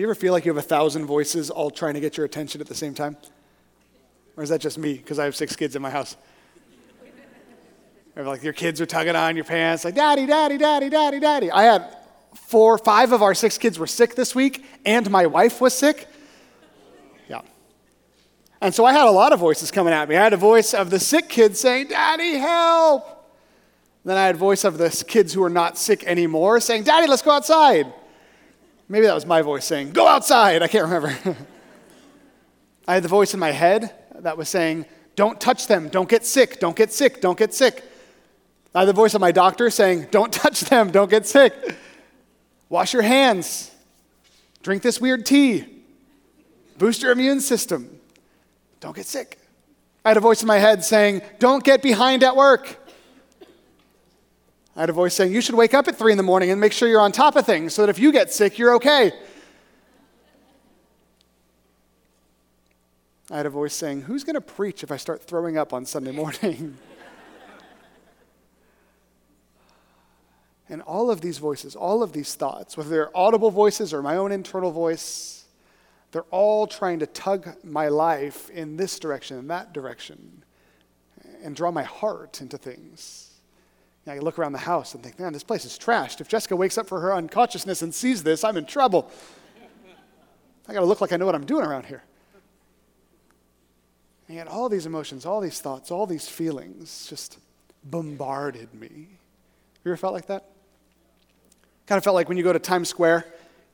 Do you ever feel like you have a thousand voices all trying to get your attention at the same time? Or is that just me because I have six kids in my house? Like your kids are tugging on your pants, like, daddy, daddy, daddy, daddy, daddy. I had four, five of our six kids were sick this week, and my wife was sick. Yeah. And so I had a lot of voices coming at me. I had a voice of the sick kids saying, Daddy, help. Then I had voice of the kids who are not sick anymore saying, Daddy, let's go outside. Maybe that was my voice saying, Go outside. I can't remember. I had the voice in my head that was saying, Don't touch them. Don't get sick. Don't get sick. Don't get sick. I had the voice of my doctor saying, Don't touch them. Don't get sick. Wash your hands. Drink this weird tea. Boost your immune system. Don't get sick. I had a voice in my head saying, Don't get behind at work. I had a voice saying, You should wake up at three in the morning and make sure you're on top of things so that if you get sick, you're okay. I had a voice saying, Who's going to preach if I start throwing up on Sunday morning? and all of these voices, all of these thoughts, whether they're audible voices or my own internal voice, they're all trying to tug my life in this direction and that direction and draw my heart into things. I look around the house and think, man, this place is trashed. If Jessica wakes up for her unconsciousness and sees this, I'm in trouble. I got to look like I know what I'm doing around here. And yet, all these emotions, all these thoughts, all these feelings just bombarded me. You ever felt like that? Kind of felt like when you go to Times Square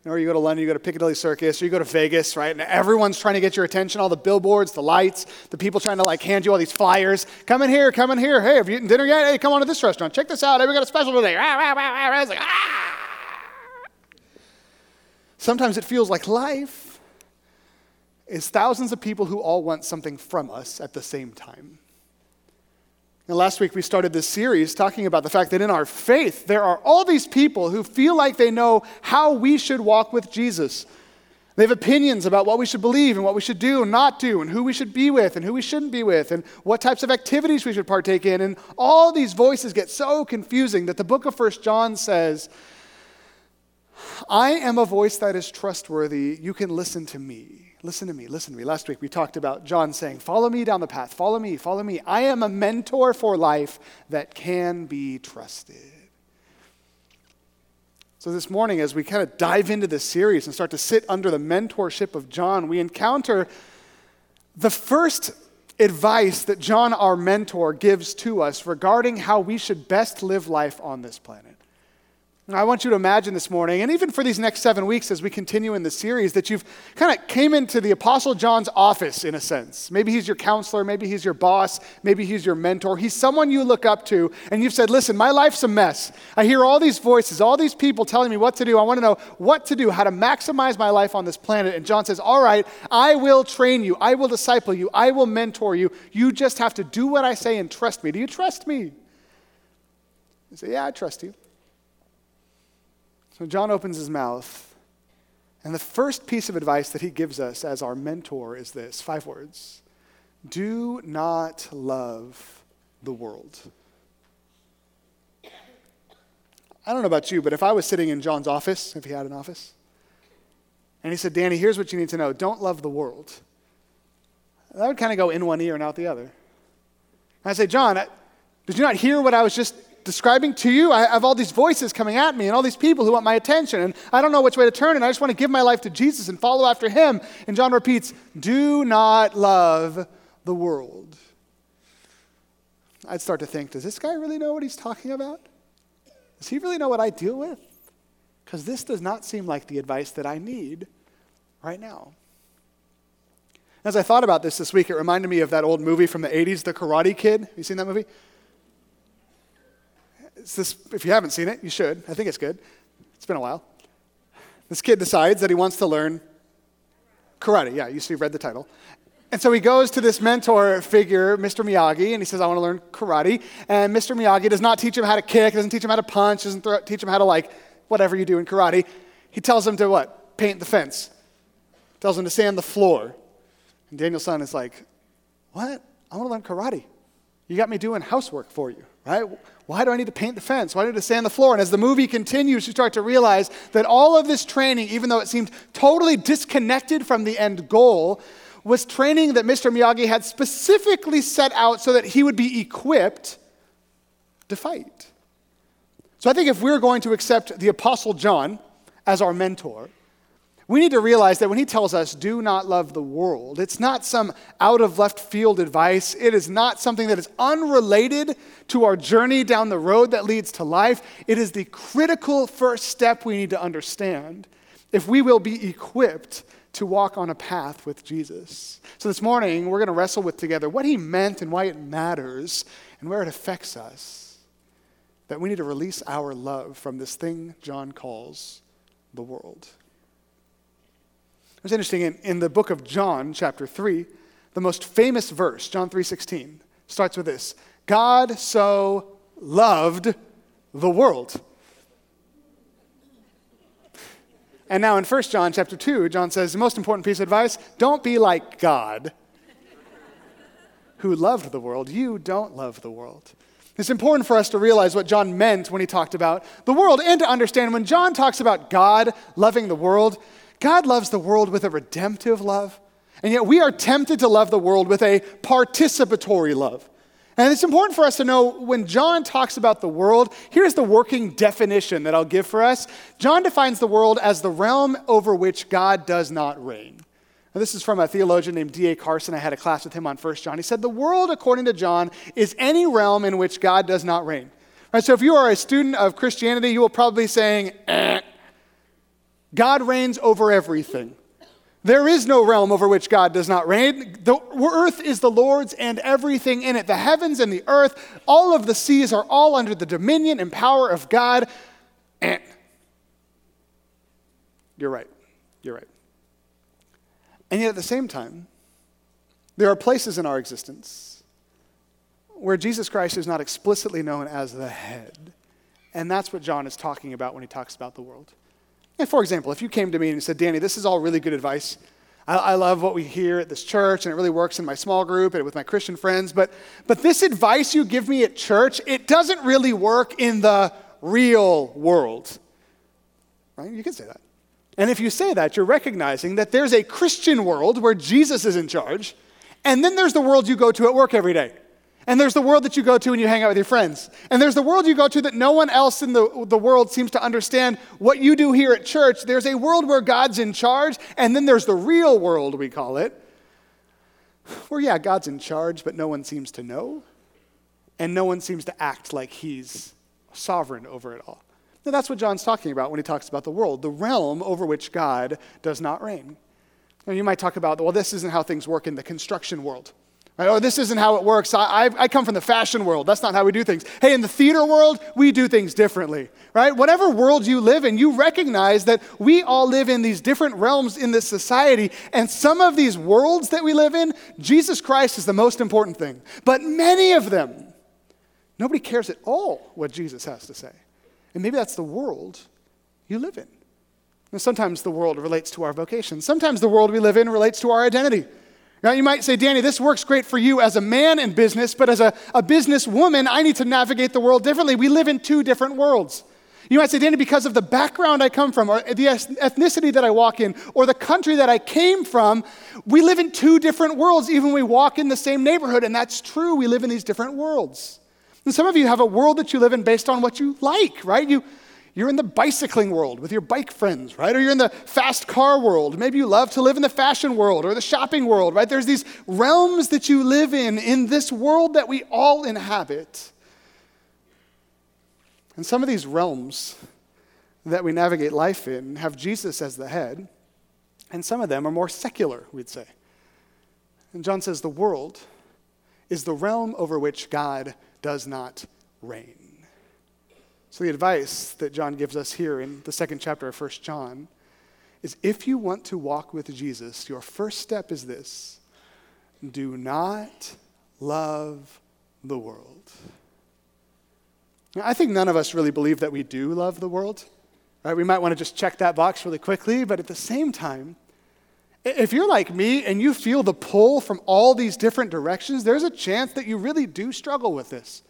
or you go to London, you go to Piccadilly Circus, or you go to Vegas, right? And everyone's trying to get your attention, all the billboards, the lights, the people trying to like hand you all these flyers. Come in here, come in here. Hey, have you eaten dinner yet? Hey, come on to this restaurant. Check this out. Hey, we got a special today. Ah! Sometimes it feels like life is thousands of people who all want something from us at the same time. And last week we started this series talking about the fact that in our faith, there are all these people who feel like they know how we should walk with Jesus. They have opinions about what we should believe and what we should do and not do, and who we should be with and who we shouldn't be with, and what types of activities we should partake in. And all these voices get so confusing that the book of First John says, I am a voice that is trustworthy. You can listen to me. Listen to me, listen to me. Last week we talked about John saying, Follow me down the path, follow me, follow me. I am a mentor for life that can be trusted. So, this morning, as we kind of dive into this series and start to sit under the mentorship of John, we encounter the first advice that John, our mentor, gives to us regarding how we should best live life on this planet. I want you to imagine this morning, and even for these next seven weeks as we continue in the series, that you've kind of came into the Apostle John's office in a sense. Maybe he's your counselor, maybe he's your boss, maybe he's your mentor. He's someone you look up to, and you've said, Listen, my life's a mess. I hear all these voices, all these people telling me what to do. I want to know what to do, how to maximize my life on this planet. And John says, All right, I will train you, I will disciple you, I will mentor you. You just have to do what I say and trust me. Do you trust me? You say, Yeah, I trust you. So John opens his mouth, and the first piece of advice that he gives us as our mentor is this five words Do not love the world. I don't know about you, but if I was sitting in John's office, if he had an office, and he said, Danny, here's what you need to know don't love the world. That would kind of go in one ear and out the other. And I say, John, did you not hear what I was just describing to you. I have all these voices coming at me and all these people who want my attention, and I don't know which way to turn, and I just want to give my life to Jesus and follow after him. And John repeats, Do not love the world. I'd start to think, Does this guy really know what he's talking about? Does he really know what I deal with? Because this does not seem like the advice that I need right now. As I thought about this this week, it reminded me of that old movie from the 80s, The Karate Kid. Have you seen that movie? This, if you haven't seen it, you should. I think it's good. It's been a while. This kid decides that he wants to learn karate. Yeah, you see, read the title. And so he goes to this mentor figure, Mr. Miyagi, and he says, I want to learn karate. And Mr. Miyagi does not teach him how to kick, doesn't teach him how to punch, doesn't throw, teach him how to, like, whatever you do in karate. He tells him to what? Paint the fence. Tells him to sand the floor. And Daniel-san is like, What? I want to learn karate. You got me doing housework for you right? Why do I need to paint the fence? Why do I need to sand the floor? And as the movie continues, you start to realize that all of this training, even though it seemed totally disconnected from the end goal, was training that Mr. Miyagi had specifically set out so that he would be equipped to fight. So I think if we're going to accept the Apostle John as our mentor, we need to realize that when he tells us, do not love the world, it's not some out of left field advice. It is not something that is unrelated to our journey down the road that leads to life. It is the critical first step we need to understand if we will be equipped to walk on a path with Jesus. So this morning, we're going to wrestle with together what he meant and why it matters and where it affects us. That we need to release our love from this thing John calls the world. It's interesting in, in the book of John, chapter 3, the most famous verse, John 3:16, starts with this: God so loved the world. And now in 1 John chapter 2, John says the most important piece of advice, don't be like God who loved the world. You don't love the world. It's important for us to realize what John meant when he talked about the world and to understand when John talks about God loving the world, God loves the world with a redemptive love, and yet we are tempted to love the world with a participatory love. And it's important for us to know when John talks about the world, here's the working definition that I'll give for us. John defines the world as the realm over which God does not reign. Now, this is from a theologian named D.A. Carson. I had a class with him on 1 John. He said, The world, according to John, is any realm in which God does not reign. Right, so if you are a student of Christianity, you will probably be saying, eh, God reigns over everything. There is no realm over which God does not reign. The earth is the Lord's and everything in it. The heavens and the earth, all of the seas are all under the dominion and power of God. And you're right. You're right. And yet at the same time, there are places in our existence where Jesus Christ is not explicitly known as the head. And that's what John is talking about when he talks about the world. And for example, if you came to me and said, Danny, this is all really good advice. I, I, love what we hear at this church, and it really works in my small group and with my Christian friends. But, but this advice you give me at church, it doesn't really work in the real world. Right? You can say that. And if you say that, you're recognizing that there's a Christian world where Jesus is in charge, and then there's the world you go to at work every day. And there's the world that you go to when you hang out with your friends. And there's the world you go to that no one else in the, the world seems to understand what you do here at church. There's a world where God's in charge, and then there's the real world, we call it, where, yeah, God's in charge, but no one seems to know, and no one seems to act like he's sovereign over it all. Now, that's what John's talking about when he talks about the world, the realm over which God does not reign. Now, you might talk about, well, this isn't how things work in the construction world. Right? Or this isn't how it works. I, I, I, come from the fashion world. That's not how we do things. Hey, in the theater world, we do things differently, right? Whatever world you live in, you recognize that we all live in these different realms in this society. And some of these worlds that we live in, Jesus Christ is the most important thing. But many of them, nobody cares at all what Jesus has to say. And maybe that's the world you live in. And sometimes the world relates to our vocation. Sometimes the world we live in relates to our identity. Now, you might say, Danny, this works great for you as a man in business, but as a, a business woman, I need to navigate the world differently. We live in two different worlds. You might say, Danny, because of the background I come from, or the ethnicity that I walk in, or the country that I came from, we live in two different worlds, even when we walk in the same neighborhood. And that's true. We live in these different worlds. And some of you have a world that you live in based on what you like, right? You, you're in the bicycling world with your bike friends, right? Or you're in the fast car world. Maybe you love to live in the fashion world or the shopping world, right? There's these realms that you live in, in this world that we all inhabit. And some of these realms that we navigate life in have Jesus as the head, and some of them are more secular, we'd say. And John says the world is the realm over which God does not reign. So, the advice that John gives us here in the second chapter of 1 John is if you want to walk with Jesus, your first step is this do not love the world. Now, I think none of us really believe that we do love the world. Right? We might want to just check that box really quickly, but at the same time, if you're like me and you feel the pull from all these different directions, there's a chance that you really do struggle with this.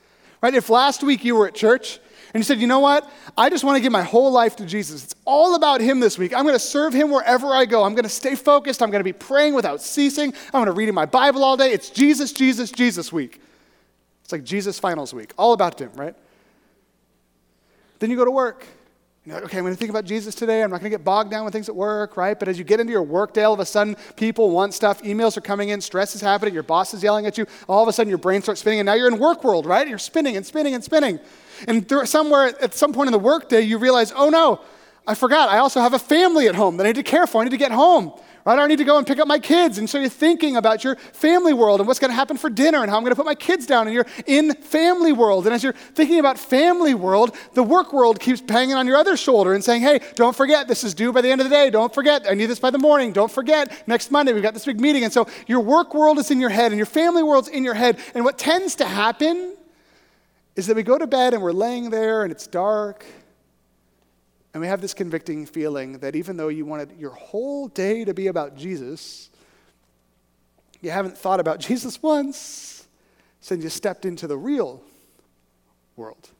Right? If last week you were at church and you said, you know what? I just want to give my whole life to Jesus. It's all about Him this week. I'm going to serve Him wherever I go. I'm going to stay focused. I'm going to be praying without ceasing. I'm going to read in my Bible all day. It's Jesus, Jesus, Jesus week. It's like Jesus finals week, all about Him, right? Then you go to work you know, okay, I'm going to think about Jesus today. I'm not going to get bogged down with things at work, right? But as you get into your workday, all of a sudden people want stuff. Emails are coming in, stress is happening, your boss is yelling at you. All of a sudden your brain starts spinning, and now you're in work world, right? You're spinning and spinning and spinning. And there, somewhere at some point in the workday, you realize, oh no, I forgot. I also have a family at home that I need to care for. I need to get home. Right? I need to go and pick up my kids. And so you're thinking about your family world and what's going to happen for dinner and how I'm going to put my kids down. And you're in family world. And as you're thinking about family world, the work world keeps banging on your other shoulder and saying, hey, don't forget, this is due by the end of the day. Don't forget, I need this by the morning. Don't forget, next Monday we've got this big meeting. And so your work world is in your head and your family world's in your head. And what tends to happen is that we go to bed and we're laying there and it's dark and we have this convicting feeling that even though you wanted your whole day to be about Jesus, you haven't thought about Jesus once since you stepped into the real world.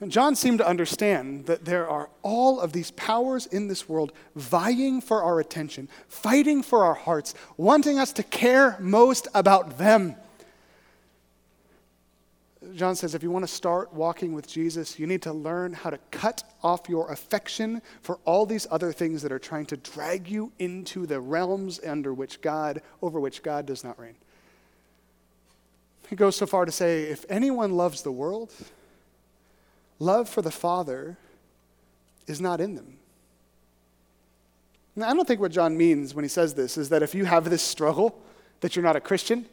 And John seemed to understand that there are all of these powers in this world vying for our attention, fighting for our hearts, wanting us to care most about them. John says if you want to start walking with Jesus, you need to learn how to cut off your affection for all these other things that are trying to drag you into the realms under which God, over which God does not reign. He goes so far to say if anyone loves the world, love for the Father is not in them. Now, I don't think what John means when he says this is that if you have this struggle, that you're not a Christian,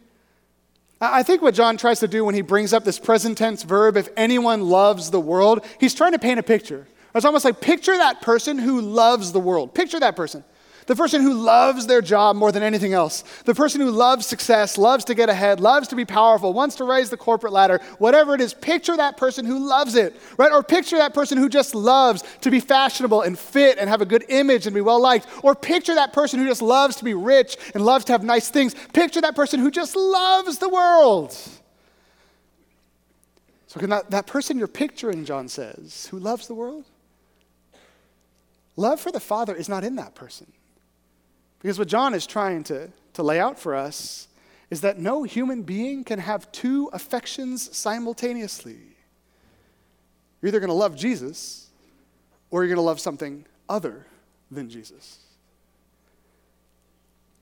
I think what John tries to do when he brings up this present tense verb, if anyone loves the world, he's trying to paint a picture. It's almost like picture that person who loves the world. Picture that person. The person who loves their job more than anything else. The person who loves success, loves to get ahead, loves to be powerful, wants to raise the corporate ladder, whatever it is, picture that person who loves it, right? Or picture that person who just loves to be fashionable and fit and have a good image and be well liked. Or picture that person who just loves to be rich and loves to have nice things. Picture that person who just loves the world. So, can that, that person you're picturing, John says, who loves the world, love for the Father is not in that person. Because what John is trying to, to lay out for us is that no human being can have two affections simultaneously. You're either going to love Jesus or you're going to love something other than Jesus.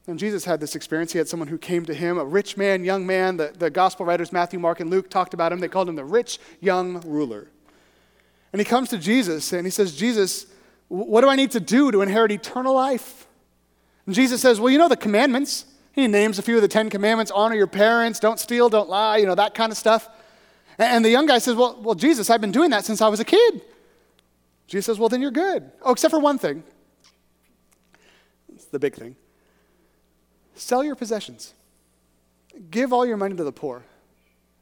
And Jesus had this experience. He had someone who came to him, a rich man, young man. The, the gospel writers, Matthew, Mark, and Luke, talked about him. They called him the rich young ruler. And he comes to Jesus and he says, Jesus, what do I need to do to inherit eternal life? And Jesus says, Well, you know the commandments. He names a few of the Ten Commandments honor your parents, don't steal, don't lie, you know, that kind of stuff. And the young guy says, Well, well Jesus, I've been doing that since I was a kid. Jesus says, Well, then you're good. Oh, except for one thing. It's the big thing. Sell your possessions, give all your money to the poor.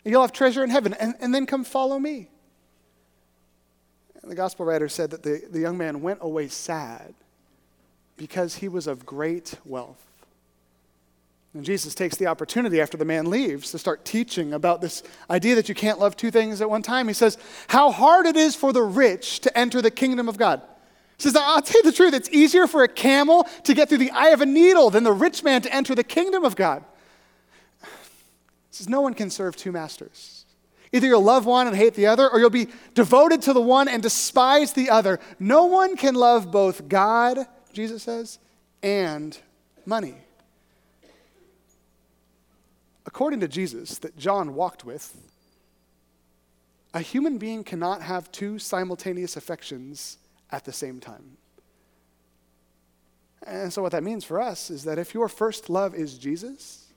You'll have treasure in heaven, and, and then come follow me. And the gospel writer said that the, the young man went away sad because he was of great wealth. And Jesus takes the opportunity after the man leaves to start teaching about this idea that you can't love two things at one time. He says, How hard it is for the rich to enter the kingdom of God. He says, I'll tell you the truth, it's easier for a camel to get through the eye of a needle than the rich man to enter the kingdom of God. He says, No one can serve two masters. Either you'll love one and hate the other, or you'll be devoted to the one and despise the other. No one can love both God Jesus says, and money. According to Jesus, that John walked with, a human being cannot have two simultaneous affections at the same time. And so, what that means for us is that if your first love is Jesus,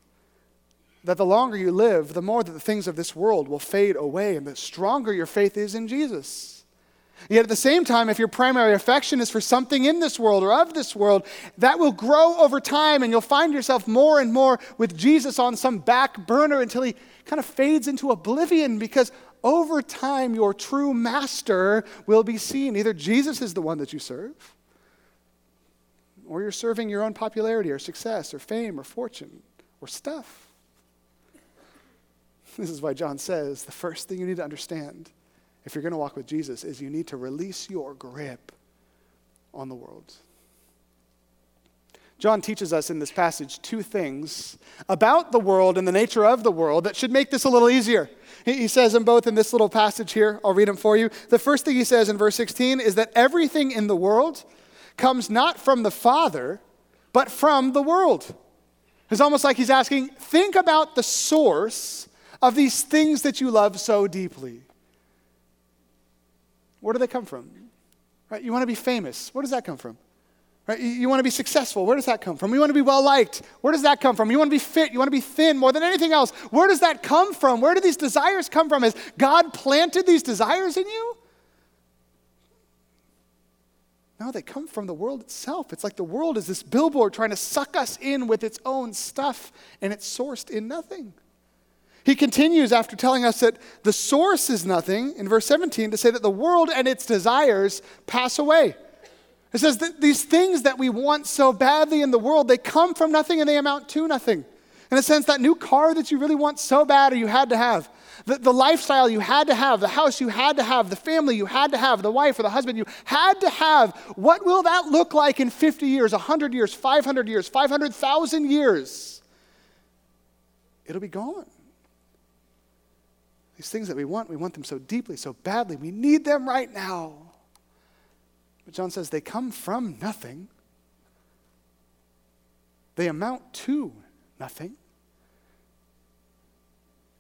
that the longer you live, the more that the things of this world will fade away, and the stronger your faith is in Jesus. Yet at the same time, if your primary affection is for something in this world or of this world, that will grow over time and you'll find yourself more and more with Jesus on some back burner until he kind of fades into oblivion because over time your true master will be seen. Either Jesus is the one that you serve, or you're serving your own popularity or success or fame or fortune or stuff. This is why John says the first thing you need to understand if you're going to walk with Jesus is you need to release your grip on the world. John teaches us in this passage two things about the world and the nature of the world that should make this a little easier. He says them both in this little passage here. I'll read them for you. The first thing he says in verse 16 is that everything in the world comes not from the Father, but from the world. It's almost like he's asking, think about the source of these things that you love so deeply. Where do they come from? Right? You want to be famous. Where does that come from? Right? You, want to be successful. Where does that come from? You want to be well liked. Where does that come from? You want to be fit. You want to be thin more than anything else. Where does that come from? Where do these desires come from? Has God planted these desires in you? No, they come from the world itself. It's like the world is this billboard trying to suck us in with its own stuff, and it's sourced in nothing. He continues after telling us that the source is nothing in verse 17 to say that the world and its desires pass away. It says that these things that we want so badly in the world, they come from nothing and they amount to nothing. In a sense, that new car that you really want so bad or you had to have, the, the lifestyle you had to have, the house you had to have, the family you had to have, the wife or the husband you had to have, what will that look like in 50 years, 100 years, 500 years, 500,000 years? It'll be gone. These things that we want, we want them so deeply, so badly. We need them right now. But John says they come from nothing, they amount to nothing.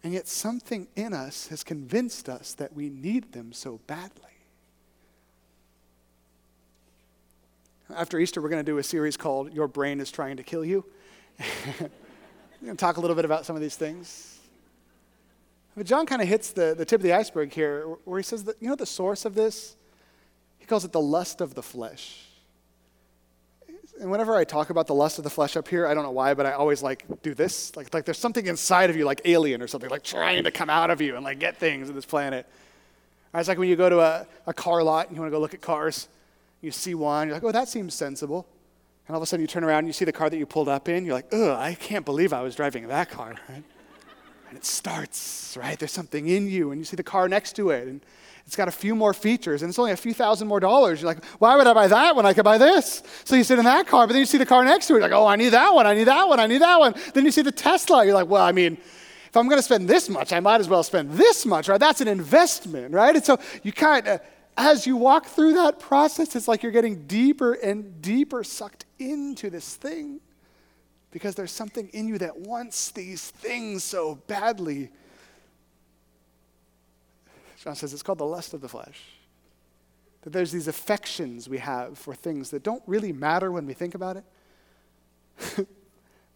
And yet, something in us has convinced us that we need them so badly. After Easter, we're going to do a series called Your Brain is Trying to Kill You. we're going to talk a little bit about some of these things. But John kind of hits the, the tip of the iceberg here, where he says that, you know, the source of this he calls it the lust of the flesh. And whenever I talk about the lust of the flesh up here, I don't know why, but I always like do this. Like, like there's something inside of you, like alien or something, like trying to come out of you and like get things in this planet. It's like when you go to a, a car lot and you want to go look at cars, you see one, you're like, oh, that seems sensible. And all of a sudden you turn around and you see the car that you pulled up in, you're like, ugh, I can't believe I was driving that car, right? And it starts, right? There's something in you, and you see the car next to it, and it's got a few more features and it's only a few thousand more dollars. You're like, why would I buy that when I could buy this? So you sit in that car, but then you see the car next to it. You're like, oh, I need that one, I need that one, I need that one. Then you see the Tesla. You're like, well, I mean, if I'm going to spend this much, I might as well spend this much, right? That's an investment, right? And so you kind of, as you walk through that process, it's like you're getting deeper and deeper sucked into this thing because there's something in you that wants these things so badly. John says it's called the lust of the flesh. That there's these affections we have for things that don't really matter when we think about it.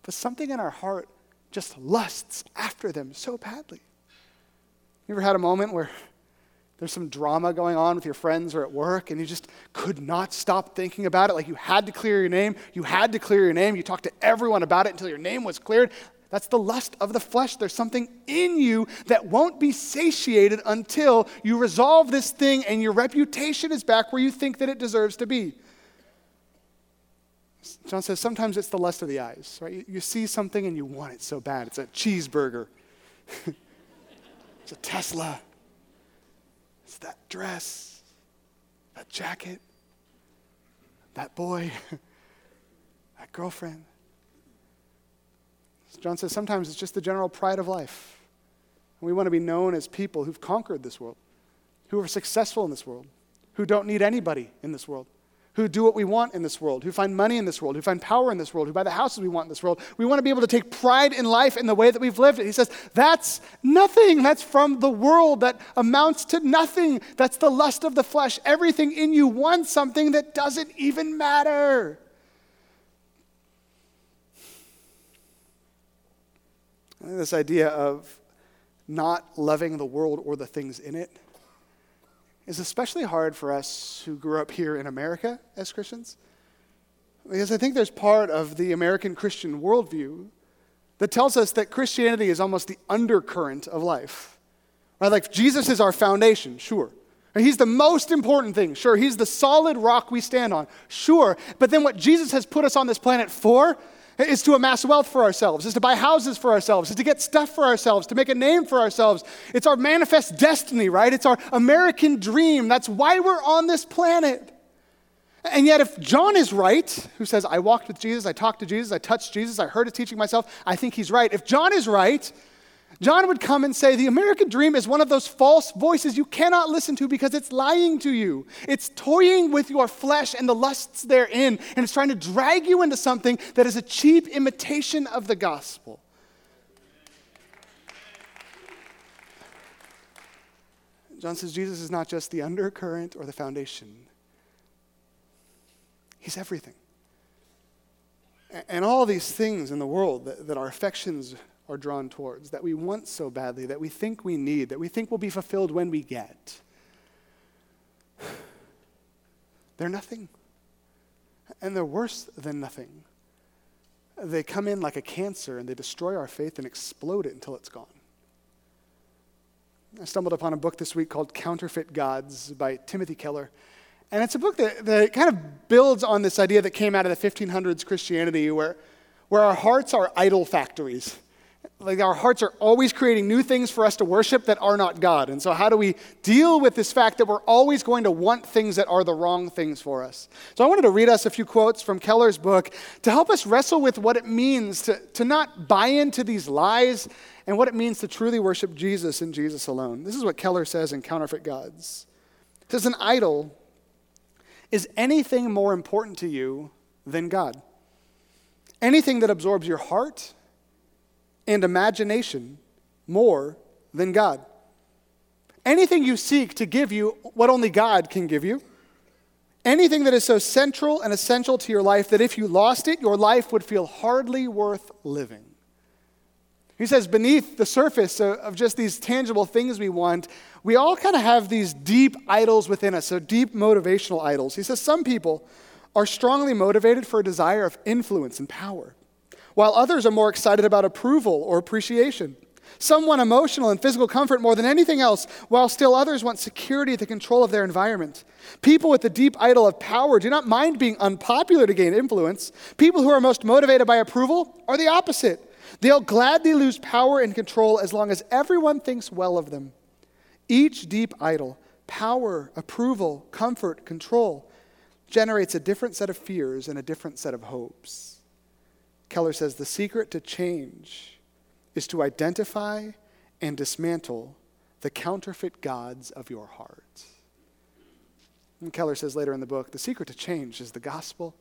but something in our heart just lusts after them so badly. You ever had a moment where there's some drama going on with your friends or at work and you just could not stop thinking about it? Like you had to clear your name, you had to clear your name, you talked to everyone about it until your name was cleared. That's the lust of the flesh. There's something in you that won't be satiated until you resolve this thing and your reputation is back where you think that it deserves to be. John says sometimes it's the lust of the eyes, right? You, you see something and you want it so bad. It's a cheeseburger, it's a Tesla, it's that dress, that jacket, that boy, that girlfriend. John says sometimes it's just the general pride of life. And we want to be known as people who've conquered this world, who are successful in this world, who don't need anybody in this world, who do what we want in this world, who find money in this world, who find power in this world, who buy the houses we want in this world. We want to be able to take pride in life in the way that we've lived it. He says, that's nothing. That's from the world. That amounts to nothing. That's the lust of the flesh. Everything in you wants something that doesn't even matter. This idea of not loving the world or the things in it is especially hard for us who grew up here in America as Christians. Because I think there's part of the American Christian worldview that tells us that Christianity is almost the undercurrent of life. Right? Like Jesus is our foundation, sure. He's the most important thing. Sure, he's the solid rock we stand on. Sure. But then what Jesus has put us on this planet for is to amass wealth for ourselves, is to buy houses for ourselves, is to get stuff for ourselves, to make a name for ourselves. It's our manifest destiny, right? It's our American dream. That's why we're on this planet. And yet, if John is right, who says, I walked with Jesus, I talked to Jesus, I touched Jesus, I heard his teaching myself, I think he's right. If John is right, John would come and say, The American dream is one of those false voices you cannot listen to because it's lying to you. It's toying with your flesh and the lusts therein, and it's trying to drag you into something that is a cheap imitation of the gospel. John says Jesus is not just the undercurrent or the foundation, he's everything. And all these things in the world that, that our affections are drawn towards, that we want so badly, that we think we need, that we think will be fulfilled when we get. They're nothing. And they're worse than nothing. They come in like a cancer and they destroy our faith and explode it until it's gone. I stumbled upon a book this week called Counterfeit Gods by Timothy Keller. And it's a book that, that kind of builds on this idea that came out of the 1500s Christianity, where, where our hearts are idol factories like our hearts are always creating new things for us to worship that are not God. And so, how do we deal with this fact that we're always going to want things that are the wrong things for us? So, I wanted to read us a few quotes from Keller's book to help us wrestle with what it means to, to not buy into these lies and what it means to truly worship Jesus and Jesus alone. This is what Keller says in Counterfeit Gods. Says, An idol is anything more important to you than God. Anything that absorbs your heart and imagination more than God. Anything you seek to give you what only God can give you, anything that is so central and essential to your life that if you lost it, your life would feel hardly worth living. He says, beneath the surface of just these tangible things we want, we all kind of have these deep idols within us, so deep motivational idols. He says, some people are strongly motivated for a desire of influence and power while others are more excited about approval or appreciation. Some want emotional and physical comfort more than anything else, while still others want security at the control of their environment. People with the deep idol of power do not mind being unpopular to gain influence. People who are most motivated by approval are the opposite. They'll gladly lose power and control as long as everyone thinks well of them. Each deep idol, power, approval, comfort, control, generates a different set of fears and a different set of hopes. Keller says the secret to change is to identify and dismantle the counterfeit gods of your heart. And Keller says later in the book the secret to change is the gospel.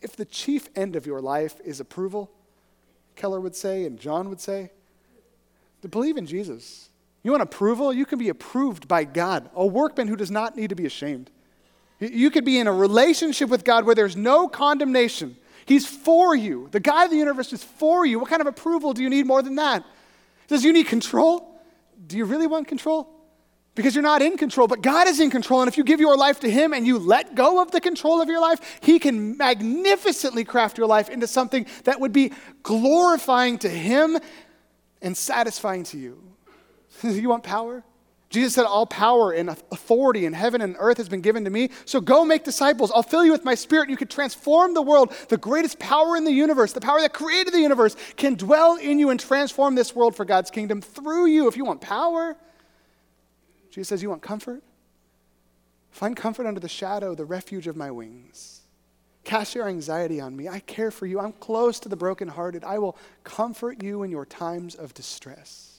If the chief end of your life is approval, Keller would say, and John would say, to believe in Jesus. You want approval? You can be approved by God, a workman who does not need to be ashamed. You could be in a relationship with God where there's no condemnation. He's for you. The God of the universe is for you. What kind of approval do you need more than that? Does you need control? Do you really want control? Because you're not in control, but God is in control. And if you give your life to Him and you let go of the control of your life, He can magnificently craft your life into something that would be glorifying to Him and satisfying to you. you want power? Jesus said, All power and authority in heaven and earth has been given to me. So go make disciples. I'll fill you with my spirit. You can transform the world. The greatest power in the universe, the power that created the universe, can dwell in you and transform this world for God's kingdom through you. If you want power, Jesus says, You want comfort? Find comfort under the shadow, the refuge of my wings. Cast your anxiety on me. I care for you. I'm close to the brokenhearted. I will comfort you in your times of distress.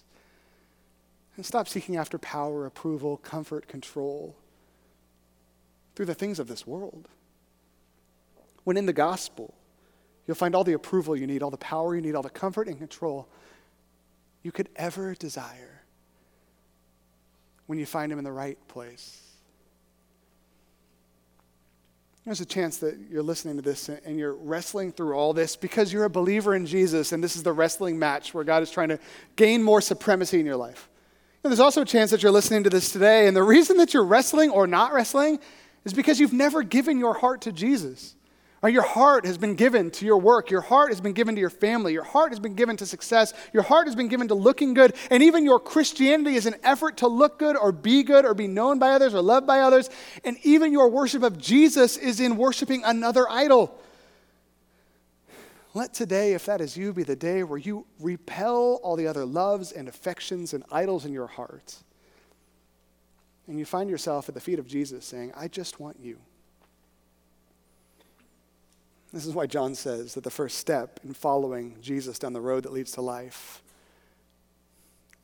And stop seeking after power, approval, comfort, control through the things of this world. When in the gospel, you'll find all the approval you need, all the power you need, all the comfort and control you could ever desire when you find Him in the right place. There's a chance that you're listening to this and you're wrestling through all this because you're a believer in Jesus and this is the wrestling match where God is trying to gain more supremacy in your life. And there's also a chance that you're listening to this today, and the reason that you're wrestling or not wrestling is because you've never given your heart to Jesus. Or your heart has been given to your work. Your heart has been given to your family. Your heart has been given to success. Your heart has been given to looking good. And even your Christianity is an effort to look good or be good or be known by others or loved by others. And even your worship of Jesus is in worshiping another idol. Let today, if that is you, be the day where you repel all the other loves and affections and idols in your heart. And you find yourself at the feet of Jesus saying, I just want you. This is why John says that the first step in following Jesus down the road that leads to life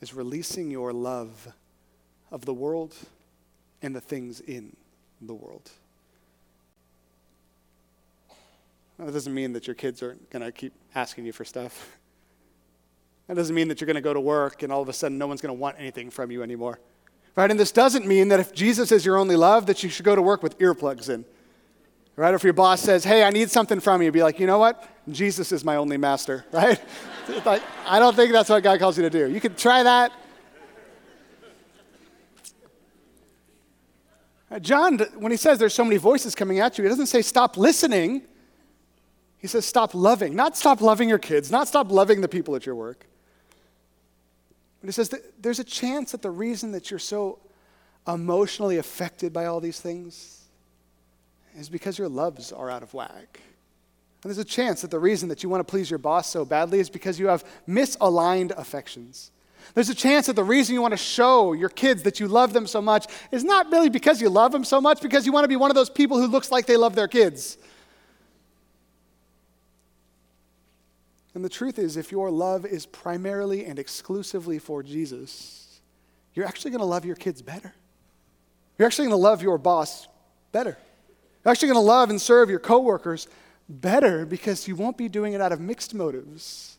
is releasing your love of the world and the things in the world. That doesn't mean that your kids aren't going to keep asking you for stuff. That doesn't mean that you're going to go to work and all of a sudden no one's going to want anything from you anymore. Right? And this doesn't mean that if Jesus is your only love, that you should go to work with earplugs in. Right? If your boss says, hey, I need something from you, be like, you know what? Jesus is my only master, right? I don't think that's what God calls you to do. You could try that. John, when he says there's so many voices coming at you, he doesn't say stop listening. He says stop loving. Not stop loving your kids, not stop loving the people at your work. But he says there's a chance that the reason that you're so emotionally affected by all these things is because your loves are out of whack. And there's a chance that the reason that you want to please your boss so badly is because you have misaligned affections. There's a chance that the reason you want to show your kids that you love them so much is not really because you love them so much, because you want to be one of those people who looks like they love their kids. And the truth is, if your love is primarily and exclusively for Jesus, you're actually going to love your kids better. You're actually going to love your boss better. You're actually going to love and serve your coworkers better because you won't be doing it out of mixed motives.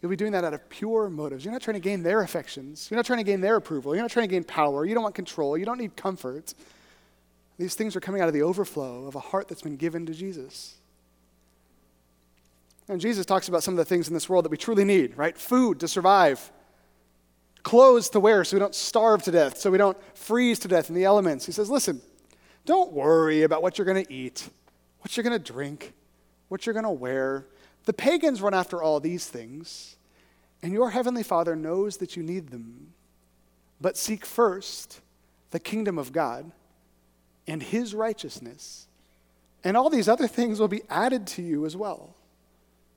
You'll be doing that out of pure motives. You're not trying to gain their affections. You're not trying to gain their approval. You're not trying to gain power. You don't want control. You don't need comfort. These things are coming out of the overflow of a heart that's been given to Jesus. And Jesus talks about some of the things in this world that we truly need, right? Food to survive, clothes to wear so we don't starve to death, so we don't freeze to death in the elements. He says, listen, don't worry about what you're going to eat, what you're going to drink, what you're going to wear. The pagans run after all these things, and your heavenly Father knows that you need them. But seek first the kingdom of God and his righteousness, and all these other things will be added to you as well.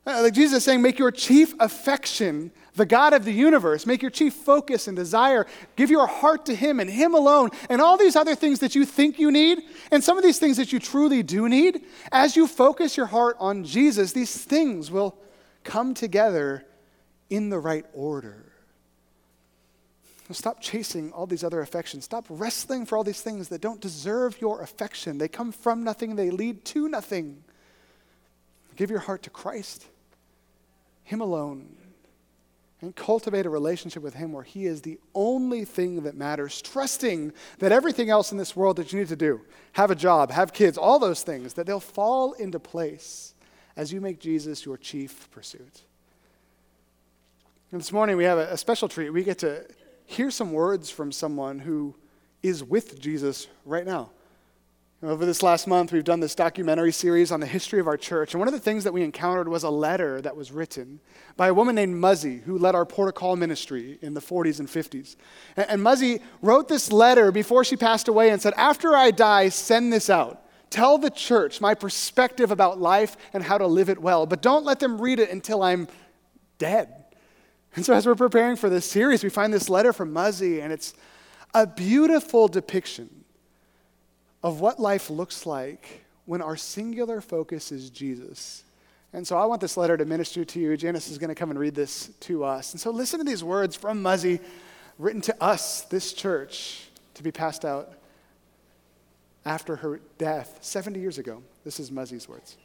Uh, like Jesus is saying, make your chief affection the God of the universe. Make your chief focus and desire. Give your heart to Him and Him alone. And all these other things that you think you need, and some of these things that you truly do need, as you focus your heart on Jesus, these things will come together in the right order. stop chasing all these other affections. Stop wrestling for all these things that don't deserve your affection. They come from nothing, they lead to nothing. Give your heart to Christ, Him alone, and cultivate a relationship with Him where He is the only thing that matters, trusting that everything else in this world that you need to do, have a job, have kids, all those things, that they'll fall into place as you make Jesus your chief pursuit. And this morning we have a, a special treat. We get to hear some words from someone who is with Jesus right now. Over this last month, we've done this documentary series on the history of our church. And one of the things that we encountered was a letter that was written by a woman named Muzzy, who led our Port Call ministry in the 40s and 50s. And, and Muzzy wrote this letter before she passed away and said, After I die, send this out. Tell the church my perspective about life and how to live it well, but don't let them read it until I'm dead. And so, as we're preparing for this series, we find this letter from Muzzy, and it's a beautiful depiction of what life looks like when our singular focus is Jesus. And so I want this letter to minister to you. Janice is going to come and read this to us. And so listen to these words from Muzzy, written to us, this church, to be passed out after her death 70 years ago. This is Muzzy's words.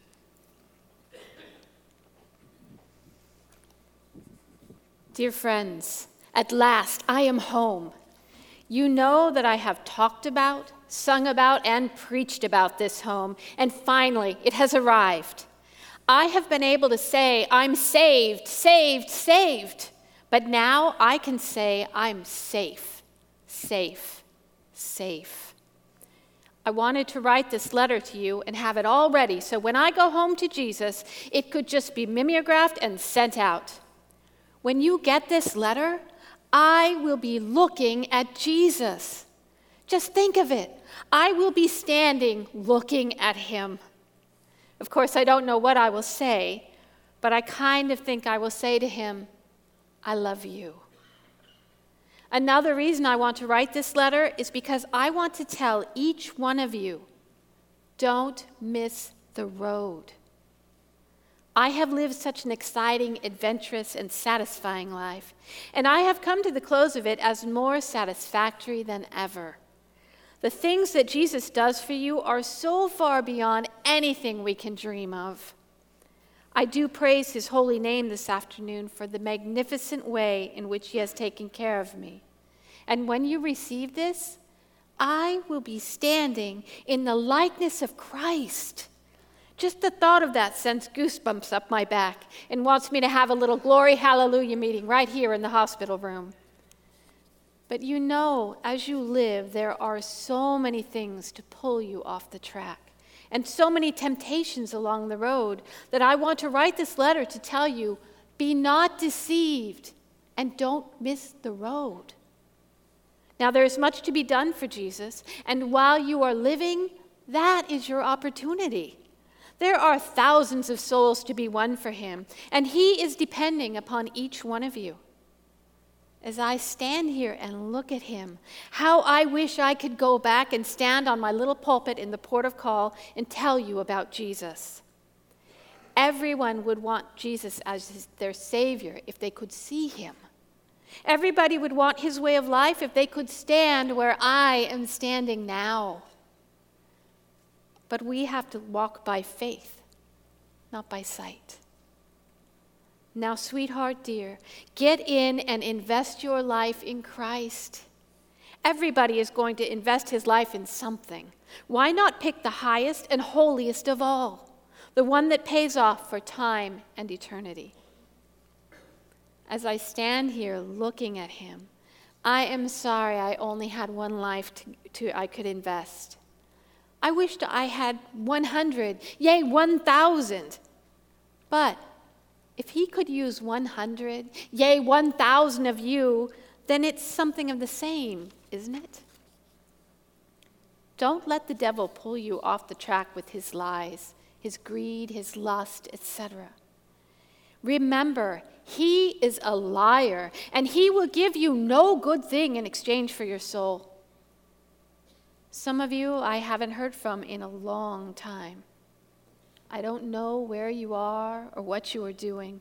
Dear friends, at last I am home. You know that I have talked about sung about, and preached about this home, and finally it has arrived. I have been able to say, I'm saved, saved, saved. But now I can say, I'm safe, safe, safe. I wanted to write this letter to you and have it all ready so when I go home to Jesus, it could just be mimeographed and sent out. When you get this letter, I will be looking at Jesus. Just think of it. I will be standing looking at him. Of course, I don't know what I will say, but I kind of think I will say to him, I love you. Another reason I want to write this letter is because I want to tell each one of you don't miss the road. I have lived such an exciting, adventurous, and satisfying life, and I have come to the close of it as more satisfactory than ever. The things that Jesus does for you are so far beyond anything we can dream of. I do praise his holy name this afternoon for the magnificent way in which he has taken care of me. And when you receive this, I will be standing in the likeness of Christ. Just the thought of that sends goosebumps up my back and wants me to have a little glory hallelujah meeting right here in the hospital room. But you know, as you live, there are so many things to pull you off the track and so many temptations along the road that I want to write this letter to tell you be not deceived and don't miss the road. Now, there is much to be done for Jesus, and while you are living, that is your opportunity. There are thousands of souls to be won for him, and he is depending upon each one of you. As I stand here and look at him, how I wish I could go back and stand on my little pulpit in the port of call and tell you about Jesus. Everyone would want Jesus as his, their Savior if they could see him. Everybody would want his way of life if they could stand where I am standing now. But we have to walk by faith, not by sight. Now, sweetheart dear, get in and invest your life in Christ. Everybody is going to invest his life in something. Why not pick the highest and holiest of all, the one that pays off for time and eternity? As I stand here looking at him, I am sorry I only had one life to, to I could invest. I wished I had 100, yea, 1,000. But if he could use 100, yea, 1,000 of you, then it's something of the same, isn't it? Don't let the devil pull you off the track with his lies, his greed, his lust, etc. Remember, he is a liar, and he will give you no good thing in exchange for your soul. Some of you I haven't heard from in a long time. I don't know where you are or what you are doing,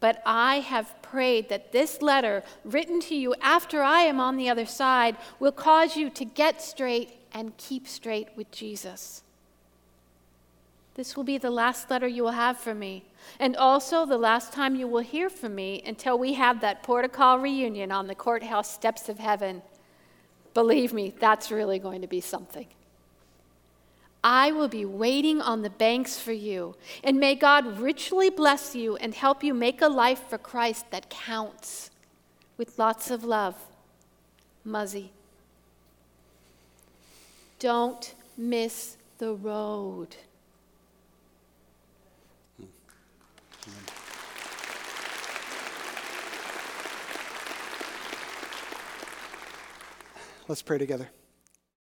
but I have prayed that this letter, written to you after I am on the other side, will cause you to get straight and keep straight with Jesus. This will be the last letter you will have from me, and also the last time you will hear from me until we have that port of call reunion on the courthouse steps of heaven. Believe me, that's really going to be something. I will be waiting on the banks for you, and may God richly bless you and help you make a life for Christ that counts. With lots of love, Muzzy. Don't miss the road. Let's pray together.